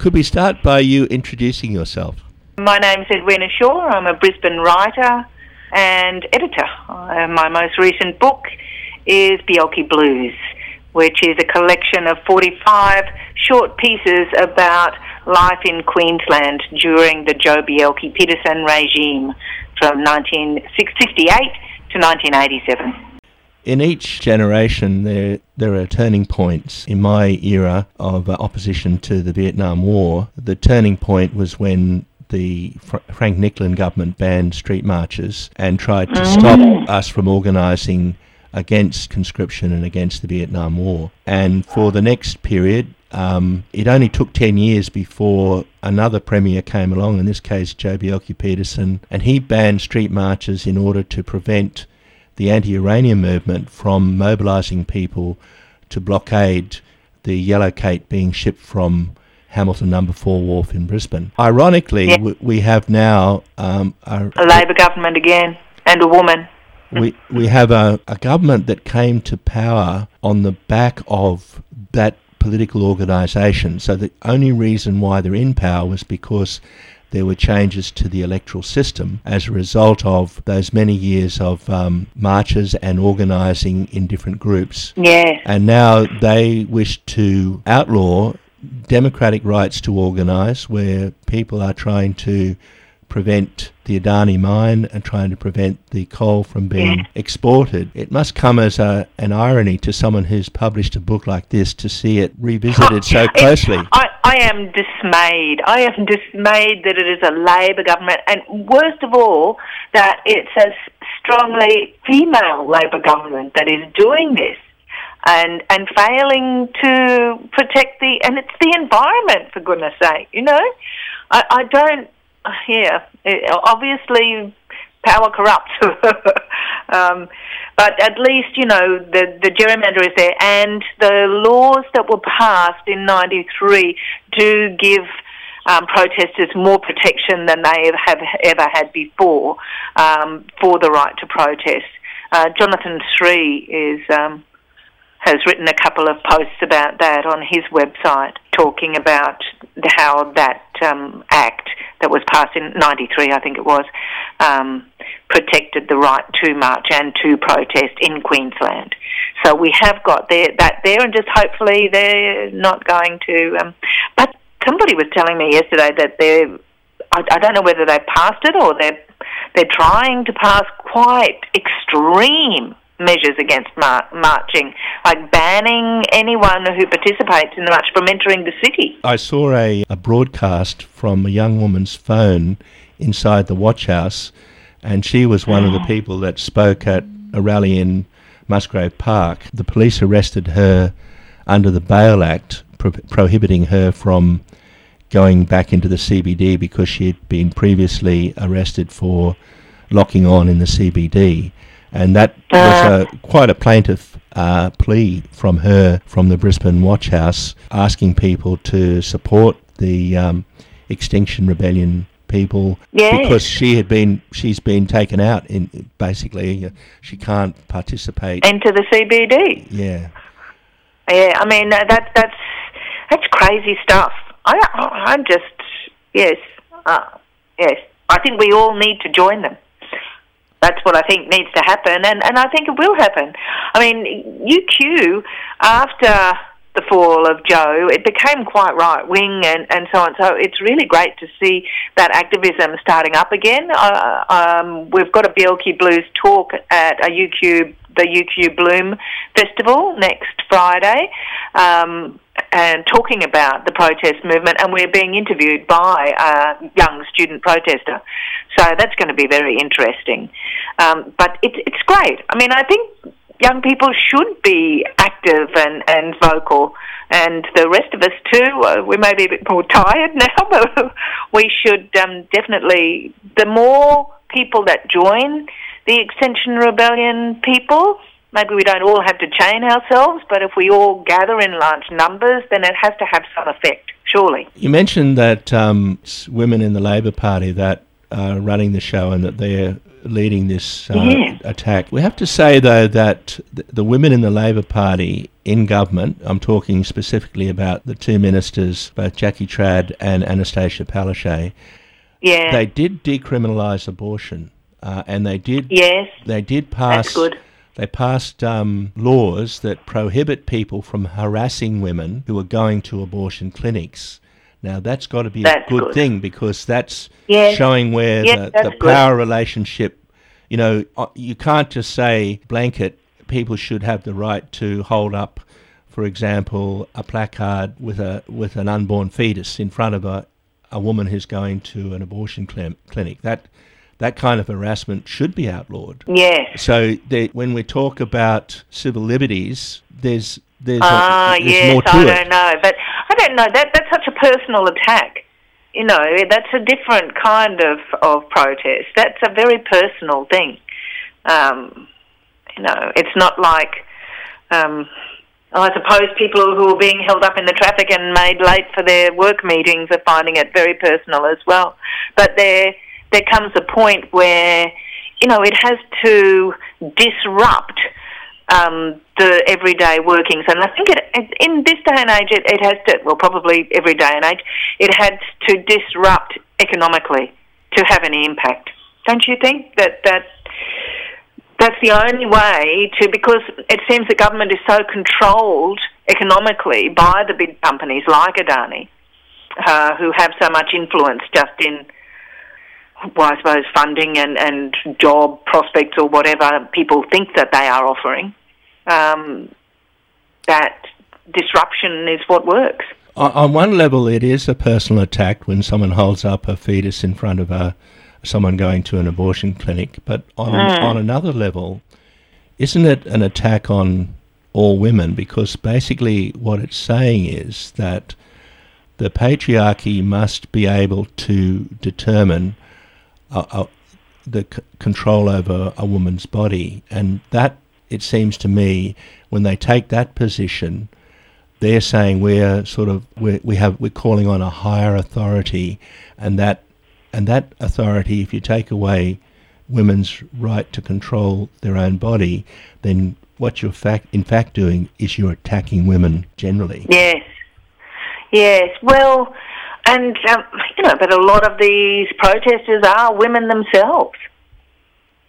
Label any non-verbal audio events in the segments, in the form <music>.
Could we start by you introducing yourself? My name is Edwina Shaw. I'm a Brisbane writer and editor. Uh, my most recent book is Bjelke Blues, which is a collection of 45 short pieces about life in Queensland during the Joh Bjelke-Petersen regime from 1968 to 1987. In each generation, there there are turning points. In my era of uh, opposition to the Vietnam War, the turning point was when the Fr- Frank Nicklin government banned street marches and tried to Mm. stop us from organising against conscription and against the Vietnam War. And for the next period, um, it only took 10 years before another premier came along, in this case Joh Bjelke-Petersen, and he banned street marches in order to prevent the anti-uranium movement from mobilising people to blockade the yellowcake being shipped from Hamilton Number Four Wharf in Brisbane. Ironically, Yeah. we, we have now um, a, A Labor government again, and a woman. we we have a, a government that came to power on the back of that political organisation. So the only reason why they're in power was because there were changes to the electoral system as a result of those many years of um, marches and organising in different groups. Yeah. And now they wish to outlaw democratic rights to organise, where people are trying to prevent the Adani mine and trying to prevent the coal from being Yeah. exported. It must come as a, an irony to someone who's published a book like this to see it revisited so closely. I, I am dismayed. I am dismayed that it is a Labor government, and worst of all, that it's a strongly female Labor government that is doing this. And and failing to protect the and it's the environment for goodness sake, you know, I, I don't. <laughs> Yeah, it, obviously power corrupts. <laughs> um, but at least, you know, the, the gerrymander is there and the laws that were passed in 93 do give um, protesters more protection than they have ever had before um, for the right to protest. Uh, Jonathan Sri is um, has written a couple of posts about that on his website, talking about how that um, act that was passed in '93, I think it was, um, protected the right to march and to protest in Queensland. So we have got there, that there, and just hopefully they're not going to. Um, but somebody was telling me yesterday that they're. I, I don't know whether they passed it or they're they're trying to pass quite extreme measures against mar- marching, like banning anyone who participates in the march from entering the city. I saw a, a broadcast from a young woman's phone inside the watch house, and she was one of the <sighs> people that spoke at a rally in Musgrave Park. The police arrested her under the Bail Act, pro- prohibiting her from going back into the CBD because she had been previously arrested for locking on in the CBD. And that was a, quite a plaintive uh, plea from her from the Brisbane Watch House asking people to support the um, Extinction Rebellion people Yes. because she had been she's been taken out in basically uh, she can't participate into the CBD. yeah Yeah, I mean uh, that that's that's crazy stuff. I I'm just yes, uh, yes. I think we all need to join them. That's what I think needs to happen, and and I think it will happen. I mean, UQ after the fall of Joh, it became quite right wing and, and so on. So it's really great to see that activism starting up again. Uh, um, we've got a Bjelke Blues talk at a UQ the UQ Bloom Festival next Friday. Um, and talking about the protest movement, and we're being interviewed by a young student protester. So that's going to be very interesting. Um, but it's it's great. I mean, I think young people should be active and, and vocal, and the rest of us too. Uh, we may be a bit more <laughs> tired now, but <laughs> we should um, definitely. The more people that join the Extinction Rebellion people, maybe we don't all have to chain ourselves, but if we all gather in large numbers, then it has to have some effect, surely. You mentioned that um, women in the Labor Party that are running the show and that they're leading this uh, Yeah. attack. We have to say, though, that th- the women in the Labor Party in government, I'm talking specifically about the two ministers, both Jackie Trad and Anastasia Palaszczuk, Yeah. they did decriminalise abortion, uh, and they did yes. they did pass That's good. they passed um, laws that prohibit people from harassing women who are going to abortion clinics. Now that's got to be That's a good, good. thing because that's Yes. showing where Yes, the, the power relationship. You know, uh, you can't just say blanket. People should have the right to hold up, for example, a placard with a with an unborn fetus in front of a a woman who's going to an abortion clim- clinic. That that kind of harassment should be outlawed. Yes. So there, when we talk about civil liberties, there's there's, Ah, a, there's yes, more to I it. don't know, but I don't know. That that's such a personal attack. You know, that's a different kind of of protest. That's a very personal thing. Um, you know, it's not like. Um, I suppose people who are being held up in the traffic and made late for their work meetings are finding it very personal as well. But there, there comes a point where, you know, it has to disrupt um, the everyday workings. And I think it, in this day and age, it, it has to, well, probably every day and age, it had to disrupt economically to have any impact. Don't you think that that that's the only way to because it seems the government is so controlled economically by the big companies like Adani, uh, who have so much influence just in, well, I suppose, funding and, and job prospects or whatever people think that they are offering. Um, that disruption is what works. On, on one level, it is a personal attack when someone holds up a fetus in front of a someone going to an abortion clinic. But on Mm. on another level, isn't it an attack on all women? Because basically, what it's saying is that the patriarchy must be able to determine uh, uh, the c- control over a woman's body, and that it seems to me when they take that position, they're saying we're sort of we're, we have we're calling on a higher authority, and that and that authority, if you take away women's right to control their own body, then what you're fact in fact doing is you're attacking women generally. Yes, yes. Well, and um, you know, but a lot of these protesters are women themselves,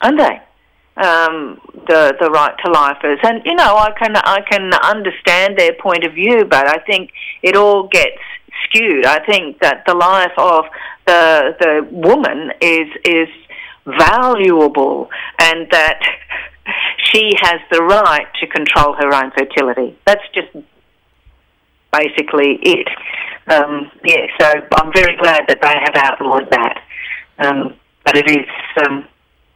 aren't they? Um, the the right to lifers, and you know, I can I can understand their point of view, but I think it all gets skewed. I think that the life of the the woman is is valuable, and that <laughs> she has the right to control her own fertility. That's just basically it. Um, yeah, so I'm very glad that they have outlawed that. Um, but it is, um,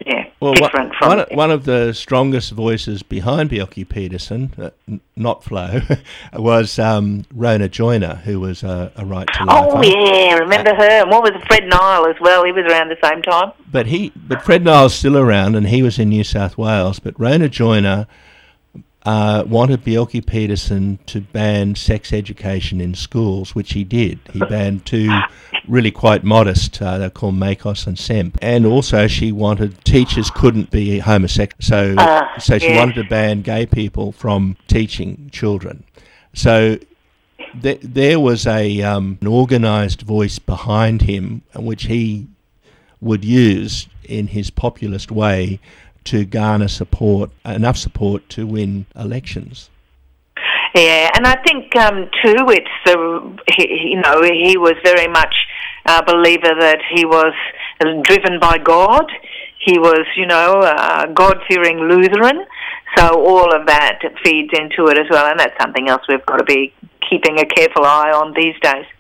yeah, Well, different one, from. one, one of the strongest voices behind Bjelke-Petersen, uh, n- not Flo, <laughs> was um, Rona Joyner, who was a, a right to life. oh yeah, remember her? And what was Fred Nile as well? He was around the same time. But he, but Fred Nile's still around, and he was in New South Wales. But Rona Joyner uh, wanted Bjelke-Petersen to ban sex education in schools, which he did. He banned two really quite modest, uh, they're called MACOS and Semp. And also, she wanted teachers couldn't be homosexual, so Ah, so she yeah. wanted to ban gay people from teaching children. So th- there was a um, an organised voice behind him, which he would use in his populist way to garner support, enough support to win elections. Yeah, and I think um, too, it's the he, you know he was very much a believer that he was driven by God. He was, you know, a God-fearing Lutheran. So all of that feeds into it as well, and that's something else we've got to be keeping a careful eye on these days.